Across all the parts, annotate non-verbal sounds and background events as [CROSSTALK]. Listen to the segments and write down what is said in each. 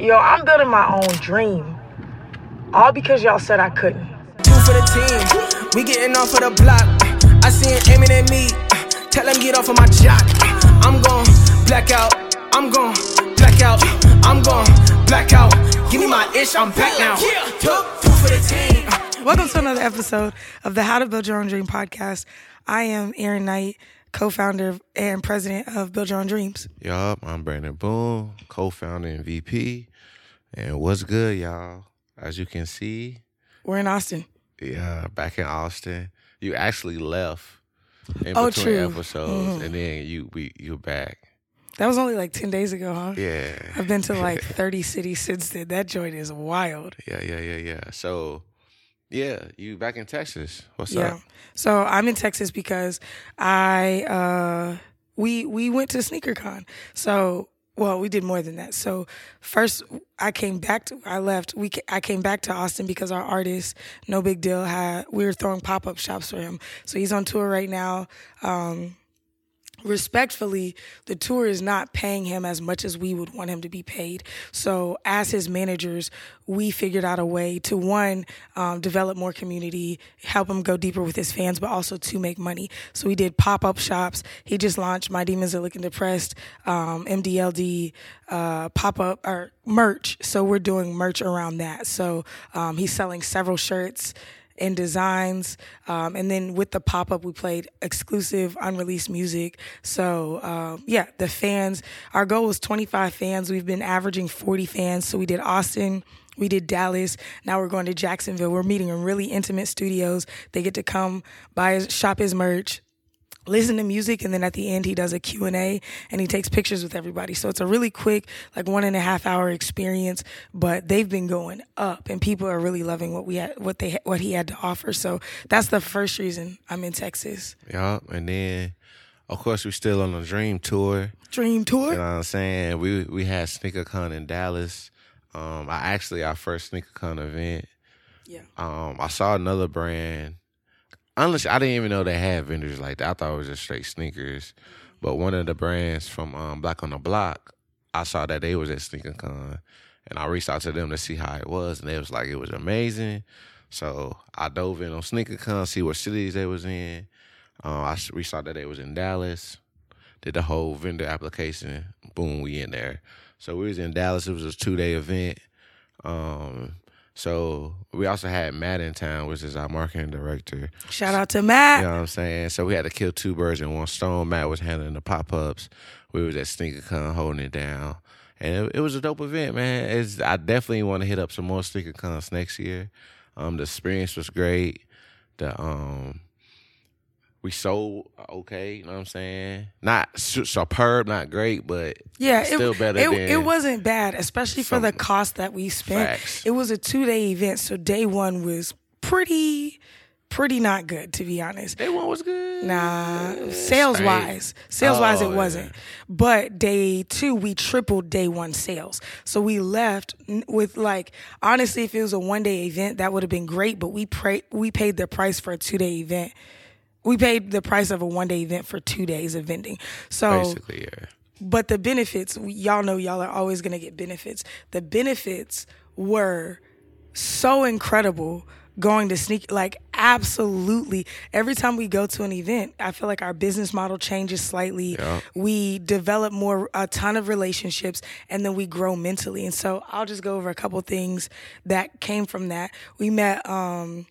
Yo, I'm building my own dream. All because y'all said I couldn't. Two for the team, we getting off of the block. I see him aiming at me, tell him get off of my jock. I'm gon' black out, I'm gon' black out, I'm gon' black out. Give me my ish, I'm back now. Two, two for the team. Welcome to another episode of the How to Build Your Own Dream podcast. I am Erinn Knight, co founder and president of Build Your Own Dreams. Yup, I'm Brandon Boone, co-founder and VP. And what's good, y'all? As you can see, We're in Austin. yeah, back in Austin. You actually left in Oh, between true. episodes, and mm-hmm. then you we you back. That was only like 10 days ago, huh? Yeah, I've been to [LAUGHS] like 30 cities since then. That joint is wild. yeah, yeah, yeah, yeah. So, yeah, you back in Texas? What's Yeah. up? So I'm in Texas because I uh we we went to SneakerCon. So well, we did more than that. So first, I came back to I left. We I came back to Austin because our artist, no big deal, had we were throwing pop up shops for him. So he's on tour right now. Um, respectfully, the tour is not paying him as much as we would want him to be paid. So, as his managers, we figured out a way to one, um, develop more community, help him go deeper with his fans, but also to make money. So, we did pop up shops. He just launched My Demons Are Looking Depressed, um, MDLD, uh, pop up or merch. So, we're doing merch around that. So, um, he's selling several shirts and designs. Um, and then with the pop up, we played exclusive, unreleased music. So, um, yeah, the fans, our goal was 25 fans. We've been averaging 40 fans. So we did Austin. We did Dallas. Now we're going to Jacksonville. We're meeting in really intimate studios. They get to come buy shop his merch, listen to music and then at the end he does a q&a and he takes pictures with everybody so it's a really quick like one and a half hour experience but they've been going up and people are really loving what we had what they what he had to offer so that's the first reason i'm in texas Yup. And then, of course, we're still on the Dream Tour. dream tour You know what I'm saying? We we had SneakerCon in Dallas. Um, I actually our first SneakerCon event. yeah Um, I saw another brand. Honestly, I didn't even know they had vendors like that. I thought it was just straight sneakers. But one of the brands from um, Black on the Block, I saw that they was at SneakerCon, and I reached out to them to see how it was, and they was like it was amazing. So I dove in on SneakerCon, see what cities they was in. Uh, I reached out that they was in Dallas. Did the whole vendor application. Boom, we in there. So we was in Dallas. It was a two day event. Um, so we also had Matt in town, which is our marketing director. shout out to matt You know what I'm saying? So we had to kill two birds in one stone. Matt was handling the pop ups. We was at SneakerCon holding it down. And it, it was a dope event, man. It's, I definitely want to hit up some more SneakerCons next year. Um, the experience was great. The um, we sold okay. You know what I'm saying? Not su- superb, not great, but Yeah, still it, better it, than it wasn't bad, especially for the cost that we spent. facts. It was a two day event, so day one was pretty, pretty not good to be honest. Day one was good. Nah, sales wise, sales wise, Oh, it wasn't. But day two, we tripled day one sales. So we left with like, honestly, if it was a one day event, that would have been great. But we pray, we paid the price for a two day event. We paid the price of a one day event for two days of vending. So Basically, yeah. but the benefits, y'all know y'all are always going to get benefits. The benefits were so incredible going to sneak like absolutely every time we go to an event i feel like our business model changes slightly Yeah. we develop more a ton of relationships and then we grow mentally and so i'll just go over a couple things that came from that we met um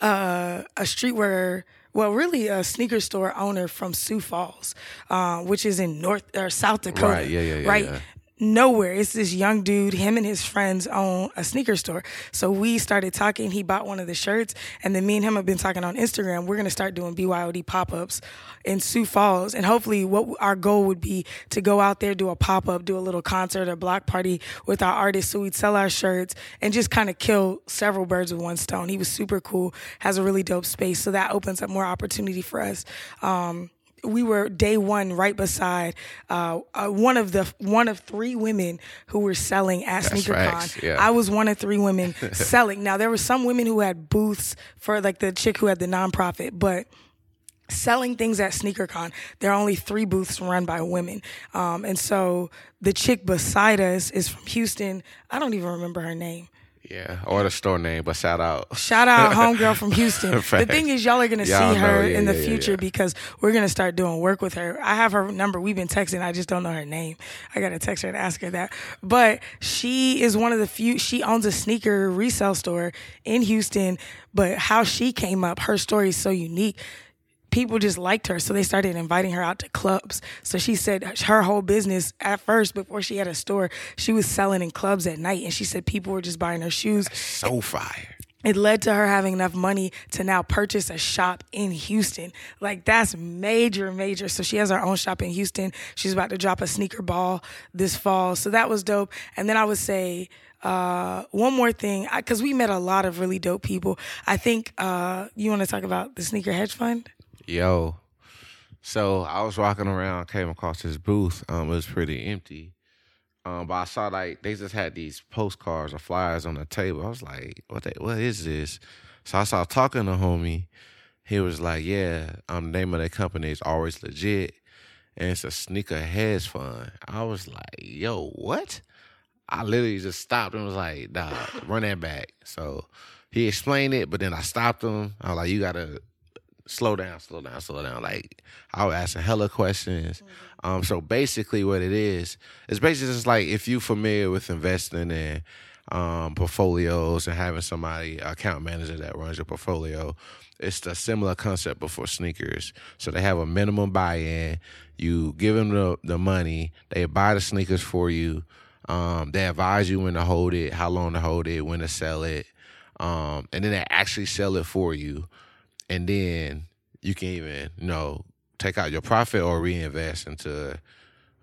uh, a streetwear, well, really a sneaker store owner from Sioux Falls, uh, which is in North or South Dakota. Right, yeah, yeah, yeah, Right. Nowhere. It's this young dude. Him and his friends own a sneaker store. So we started talking. He bought one of the shirts, and then me and him have been talking on Instagram. We're gonna start doing BYOD pop ups in Sioux Falls, and hopefully, what our goal would be to go out there, do a pop up, do a little concert or block party with our artists. So we'd sell our shirts and just kind of kill several birds with one stone. He was super cool, has a really dope space, so that opens up more opportunity for us. Um, we were day one right beside uh, uh, one of the one of three women who were selling at That's SneakerCon. yeah. I was one of three women [LAUGHS] selling. Now there were some women who had booths for like the chick who had the nonprofit, but selling things at SneakerCon. There are only three booths run by women. Um, and so the chick beside us is from Houston. I don't even remember her name. Yeah, or the store name, but shout out. Shout out [LAUGHS] homegirl from Houston. the thing is, y'all are gonna Y'all see her yeah, in the yeah, future yeah. because we're gonna start doing work with her. I have her number. We've been texting. I just don't know her name. I gotta text her and ask her that. But she is one of the few. She owns a sneaker resale store in Houston. But how she came up, her story is so unique people just liked her, so they started inviting her out to clubs. So she said her whole business at first, before she had a store, she was selling in clubs at night, and she said people were just buying her shoes. So fire. It led to her having enough money to now purchase a shop in Houston. Like that's major, major. So she has her own shop in Houston. She's about to drop a sneaker ball this fall. So that was dope. And then I would say uh, one more thing, because we met a lot of really dope people. I think uh, you want to talk about the sneaker hedge fund. Yo. So I was walking around, came across this booth. Um, it was pretty empty. Um, but I saw like they just had these postcards or flyers on the table. I was like, what the, what is this? So I started talking to homie. He was like, Yeah, um the name of the company is always legit. And it's a sneaker hedge fund. I was like, yo, what? I literally just stopped and was like, nah, run that back. So he explained it, but then I stopped him. I was like, you gotta slow down, slow down, slow down. Like I was asking hella questions. Um, so basically, what it is, it's basically just like if you're familiar with investing in um, portfolios and having somebody account manager that runs your portfolio. It's a similar concept but for sneakers. So they have a minimum buy-in. You give them the, the money. They buy the sneakers for you. Um, they advise you when to hold it, how long to hold it, when to sell it, um, and then they actually sell it for you and then you can even you know take out your profit or reinvest into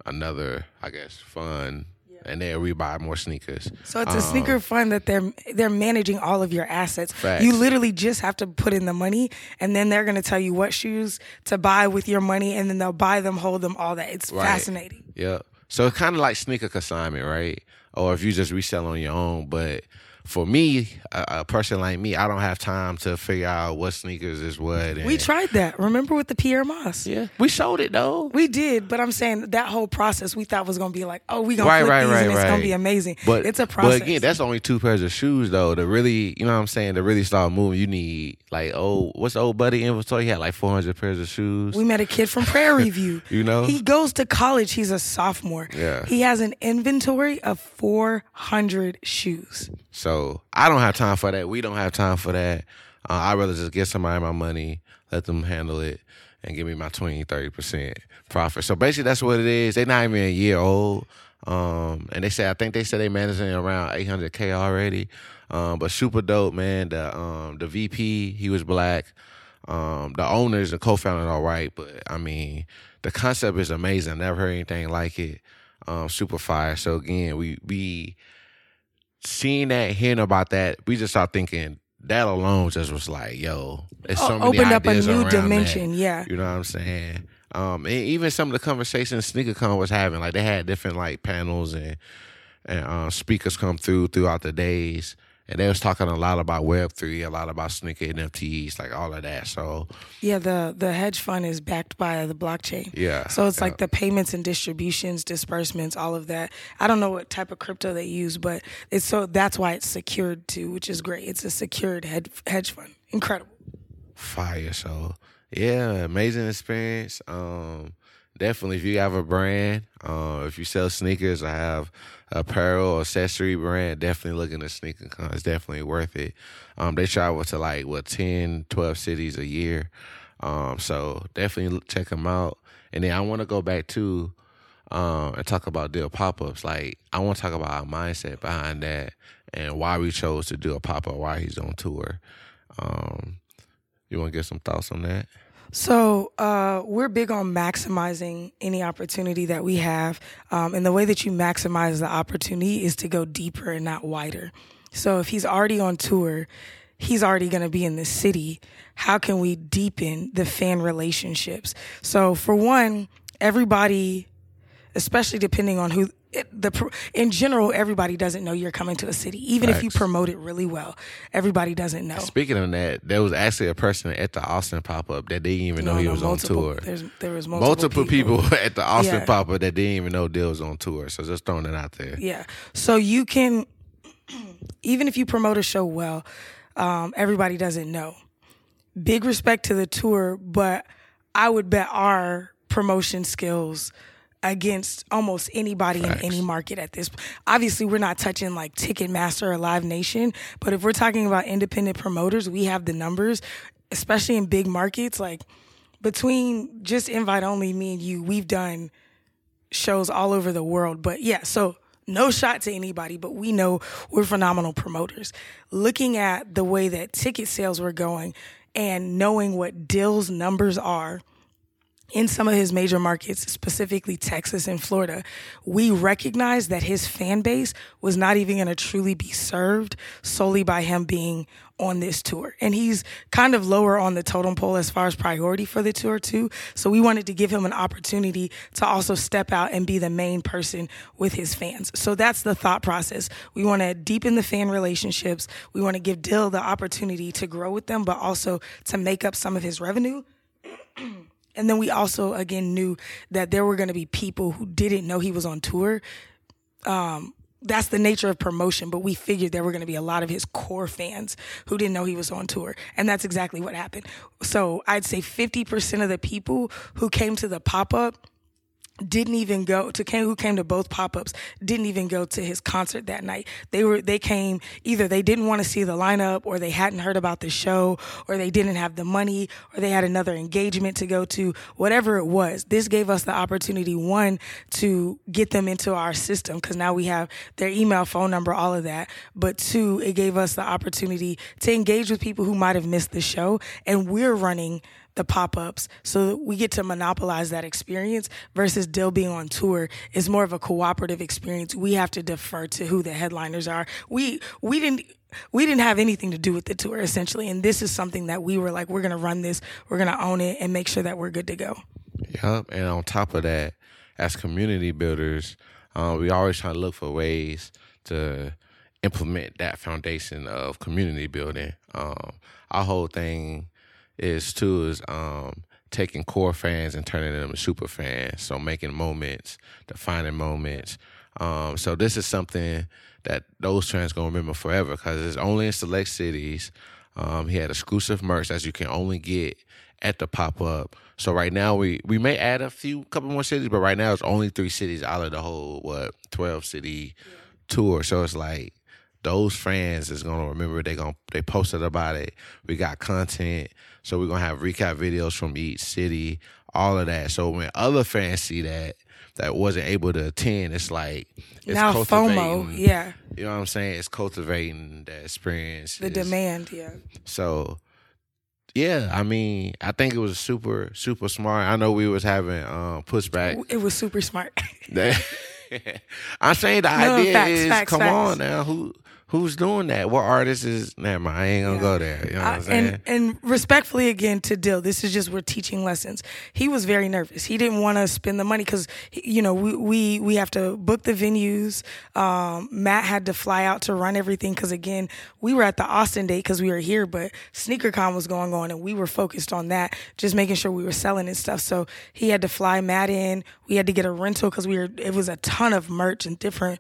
another i guess fund and they'll rebuy more sneakers So it's a sneaker um, fund that they're they're managing all of your assets. Facts. You literally just have to put in the money, and then they're going to tell you what shoes to buy with your money, and then they'll buy them, hold them, all that. It's Right. fascinating. yeah so it's kind of like sneaker consignment right or if you just resell on your own but for me a, a person like me i don't have time to figure out what sneakers is what and, We tried that. Remember with the Pyer Moss? yeah we sold it though We did, but I'm saying that whole process we thought was going to be like, oh, we gonna Right, flip right, these right, and it's gonna be amazing. But it's a process. But again, that's only two pairs of shoes though. To really, you know what I'm saying, to really start moving, you need like oh, what's the old buddy inventory? He had like 400 pairs of shoes. We met a kid from Prairie [LAUGHS] View. You know? He goes to college. He's a sophomore. Yeah. He has an inventory of 400 shoes. so I don't have time for that. We don't have time for that. Uh, I'd rather just get somebody my money, let them handle it, and give me my 20, 30% profit. So basically, that's what it is. They're not even a year old. Um, and they say, I think they said they managing around 800K already. Um, but super dope, man. The, um, the VP, he was black. Um, the owners and co-founders all right, but I mean, the concept is amazing. Never heard anything like it. Um, super fire. So again, we, we, seeing that, hearing about that, we just start thinking that alone just was like, yo, it's so many opened up a new around that. dimension, yeah. you know what I'm saying. Um, and even some of the conversations SneakerCon was having, like they had different like panels and and uh, speakers come through throughout the days, and they was talking a lot about Web three, a lot about sneaker NFTs, like all of that. So Yeah, the the hedge fund is backed by the blockchain. Yeah, So it's yeah. like the payments and distributions, disbursements, all of that. I don't know what type of crypto they use, but it's so that's why it's secured too, which is great. It's a secured hedge hedge fund. Incredible. fire. So yeah, amazing experience. Um, definitely if you have a brand, uh, if you sell sneakers I have apparel or accessory brand, definitely look into SneakerCon. It's definitely worth it. Um, they travel to like what 10, 12 cities a year. Um, so definitely check them out. And then I want to go back to um, and talk about Dill pop ups. Like I want to talk about our mindset behind that and why we chose to do a pop up, why he's on tour. Um, you want to get some thoughts on that? So uh, we're big on maximizing any opportunity that we have, um, and the way that you maximize the opportunity is to go deeper and not wider. So if he's already on tour, he's already going to be in the city. How can we deepen the fan relationships? So for one, everybody especially depending on who it, the in general, everybody doesn't know you're coming to a city. Even if you promote it really well, everybody doesn't know. Speaking of that, there was actually a person at the Austin pop up that didn't even know No, he no, was on tour. There was multiple, Multiple people, [LAUGHS] at the Austin Yeah. pop up that didn't even know Dill was on tour. So just throwing it out there. Yeah. So you can, [CLEARS THROAT] even if you promote a show well, um, everybody doesn't know. Big respect to the tour, but I would bet our promotion skills against almost anybody Facts. in any market at this. Obviously, we're not touching like Ticketmaster or Live Nation, but if we're talking about independent promoters, we have the numbers, especially in big markets. Like between just invite only, me and you, we've done shows all over the world. But yeah, so no shot to anybody, but we know we're phenomenal promoters. Looking at the way that ticket sales were going and knowing what Dill's numbers are in some of his major markets, specifically Texas and Florida, we recognized that his fan base was not even going to truly be served solely by him being on this tour. And he's kind of lower on the totem pole as far as priority for the tour, too. So we wanted to give him an opportunity to also step out and be the main person with his fans. So that's the thought process. We want to deepen the fan relationships. We want to give Dill the opportunity to grow with them, but also to make up some of his revenue. [CLEARS THROAT] And then we also again knew that there were going to be people who didn't know he was on tour. Um, that's the nature of promotion, but we figured there were going to be a lot of his core fans who didn't know he was on tour. And that's exactly what happened. So I'd say 50% of the people who came to the pop up didn't even go to came who came to both pop-ups didn't even go to his concert that night. They were they came either they didn't want to see the lineup or they hadn't heard about the show or they didn't have the money or they had another engagement to go to. Whatever it was this gave us the opportunity one to get them into our system because now we have their email phone number all of that. But two it gave us the opportunity to engage with people who might have missed the show and we're running the pop-ups so we get to monopolize that experience versus Dill being on tour is more of a cooperative experience. We have to defer to who the headliners are. We we didn't we didn't have anything to do with the tour essentially and this is something that we were like we're going to run this, we're going to own it and make sure that we're good to go. Yep. And on top of that, as community builders, um, we always try to look for ways to implement that foundation of community building. Um, our whole thing is too is um, taking core fans and turning them to super fans. So making moments, defining moments. Um, so this is something that those fans gonna remember forever because it's only in select cities. Um, he had exclusive merch that you can only get at the pop up. So right now we we may add a few couple more cities, but right now it's only three cities out of the whole what twelve city tour. So it's like those fans is gonna remember they gonna they posted about it. We got content, so we're gonna have recap videos from each city, all of that. So when other fans see that that wasn't able to attend, it's like it's now FOMO, yeah, You know what I'm saying? It's cultivating that experience. the demand, yeah. so yeah, I mean, I think it was super, super smart. I know we was having um, pushback. It was super smart. [LAUGHS] I'm saying the No, idea facts, is, facts, come facts. on now, who who's doing that? What artist is? Never mind, I ain't gonna go there. You know what I'm saying? and and respectfully again to Dill, this is just we're teaching lessons. He was very nervous. He didn't want to spend the money because you know we, we we have to book the venues. Um, Matt had to fly out to run everything because again we were at the Austin date because we were here, but SneakerCon was going on and we were focused on that, just making sure we were selling and stuff. So he had to fly Matt in. We had to get a rental because we were. It was a ton of merch and different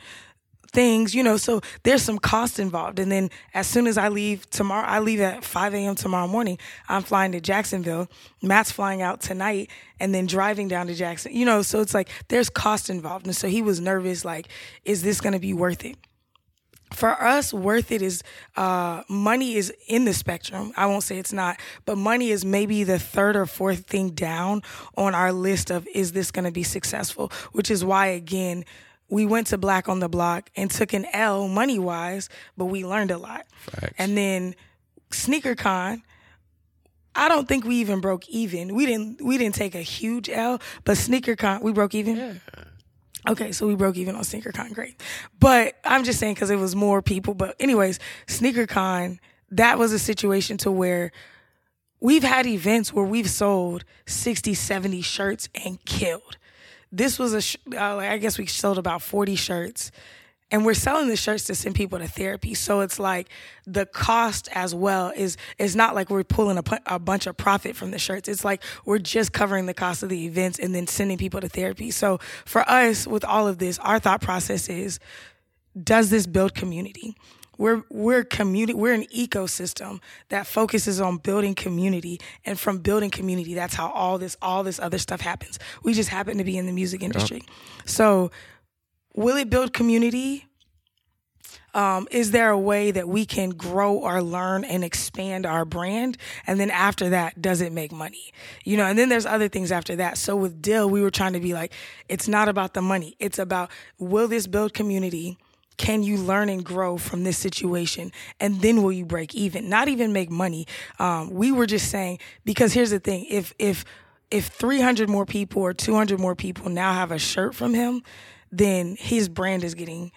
things, you know, so there's some cost involved. And then as soon as I leave tomorrow, I leave at 5 a.m. tomorrow morning. I'm flying to Jacksonville. Matt's flying out tonight and then driving down to Jackson, you know, so it's like there's cost involved. And so he was nervous, like, is this going to be worth it? for us, worth it is uh, money is in the spectrum. I won't say it's not, but money is maybe the third or fourth thing down on our list of is this going to be successful? Which is why, again, we went to Black on the Block and took an L money wise, but we learned a lot. Facts. And then Sneaker Con, I don't think we even broke even. We didn't we didn't take a huge L, but Sneaker Con we broke even. Okay, so we broke even on SneakerCon, great. But I'm just saying because it was more people. But anyways, SneakerCon, that was a situation to where we've had events where we've sold 60, 70 shirts and killed. This was a, sh- uh, I guess we sold about 40 shirts and we're selling the shirts to send people to therapy. So it's like the cost as well is is not like we're pulling a, a bunch of profit from the shirts. It's like we're just covering the cost of the events and then sending people to therapy. So for us, with all of this, our thought process is, does this build community? We're we're community. We're an ecosystem that focuses on building community, and from building community, that's how all this all this other stuff happens. We just happen to be in the music industry, so will it build community? Um, is there a way that we can grow or learn and expand our brand? And then after that, does it make money? You know, and then there's other things after that. So with Dill, we were trying to be like, it's not about the money. It's about will this build community? Can you learn and grow from this situation? And then will you break even? Not even make money. Um, we were just saying, because here's the thing if, if, if 300 more people or 200 more people now have a shirt from him, then his brand is getting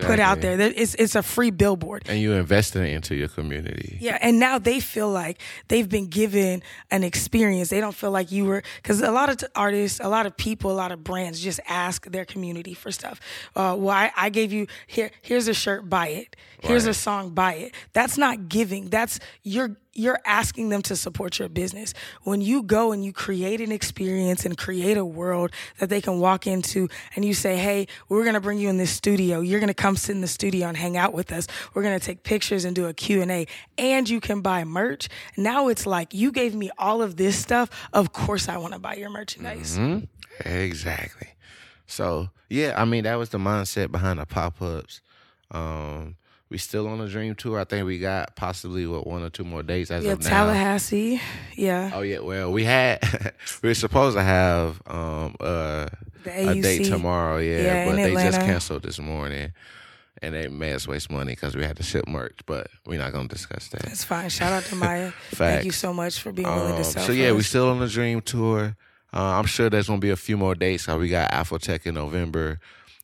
put out there. It's it's a free billboard. And you investing into your community. Yeah, and now they feel like they've been given an experience. They don't feel like you were because a lot of artists, a lot of people, a lot of brands just ask their community for stuff. Uh, well, I, I gave you here. Here's a shirt, buy it. Here's a song, buy it. That's not giving. That's you're you're asking them to support your business. When you go and you create an experience and create a world that they can walk into and you say, "Hey, we're going to bring you in this studio. You're going to come sit in the studio and hang out with us. We're going to take pictures and do a Q&A and you can buy merch." Now it's like you gave me all of this stuff. Of course I want to buy your merchandise. Exactly. So yeah, I mean that was the mindset behind the pop ups. Um, we still on a dream tour. I think we got possibly what one or two more dates as Yeah, of now. Tallahassee. Yeah. Oh yeah, well we had [LAUGHS] we were supposed to have um uh a date tomorrow, yeah, Yeah, but they just canceled this morning, and they made us waste money because we had to ship merch. But we're not gonna discuss that. It's fine. Shout out to Maya. [LAUGHS] Thank you so much for being willing Um, to sell. so yeah, we us. still on the dream tour. Uh, I'm sure there's gonna be a few more dates. How we got Afrotech in November.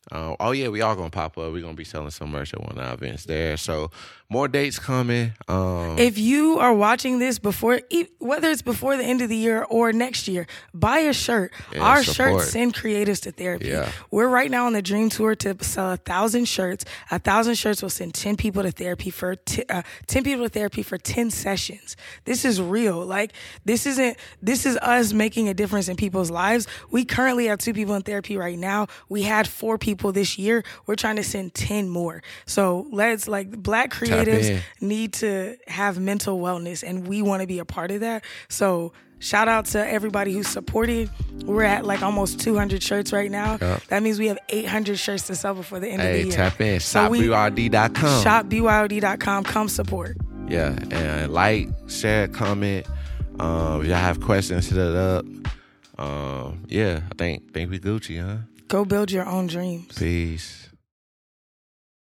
Uh, oh yeah, we all gonna pop up. We're gonna be selling some merch at one of our events there. So more dates coming. Um, If you are watching this before, whether it's before the end of the year or next year, buy a shirt. Our support. shirts send creators to therapy. Yeah. We're right now on the dream tour to sell a thousand shirts. A thousand shirts will send ten people to therapy for t- uh, ten people to therapy for ten sessions. This is real. Like this isn't. This is us making a difference in people's lives. We currently have two people in therapy right now. We had four people this year. We're trying to send ten more. So let's like black creators in. need to have mental wellness and we want to be a part of that. So shout out to everybody who supported. We're at like almost 200 shirts right now. Yep. That means we have 800 shirts to sell before the end of the year. tap in. So ShopBYD.com. ShopBYOD.com. Come support. Yeah, and like, share, comment. Um, if y'all have questions, hit it up. Um, yeah, I think think we Gucci, huh? Go build your own dreams. Peace.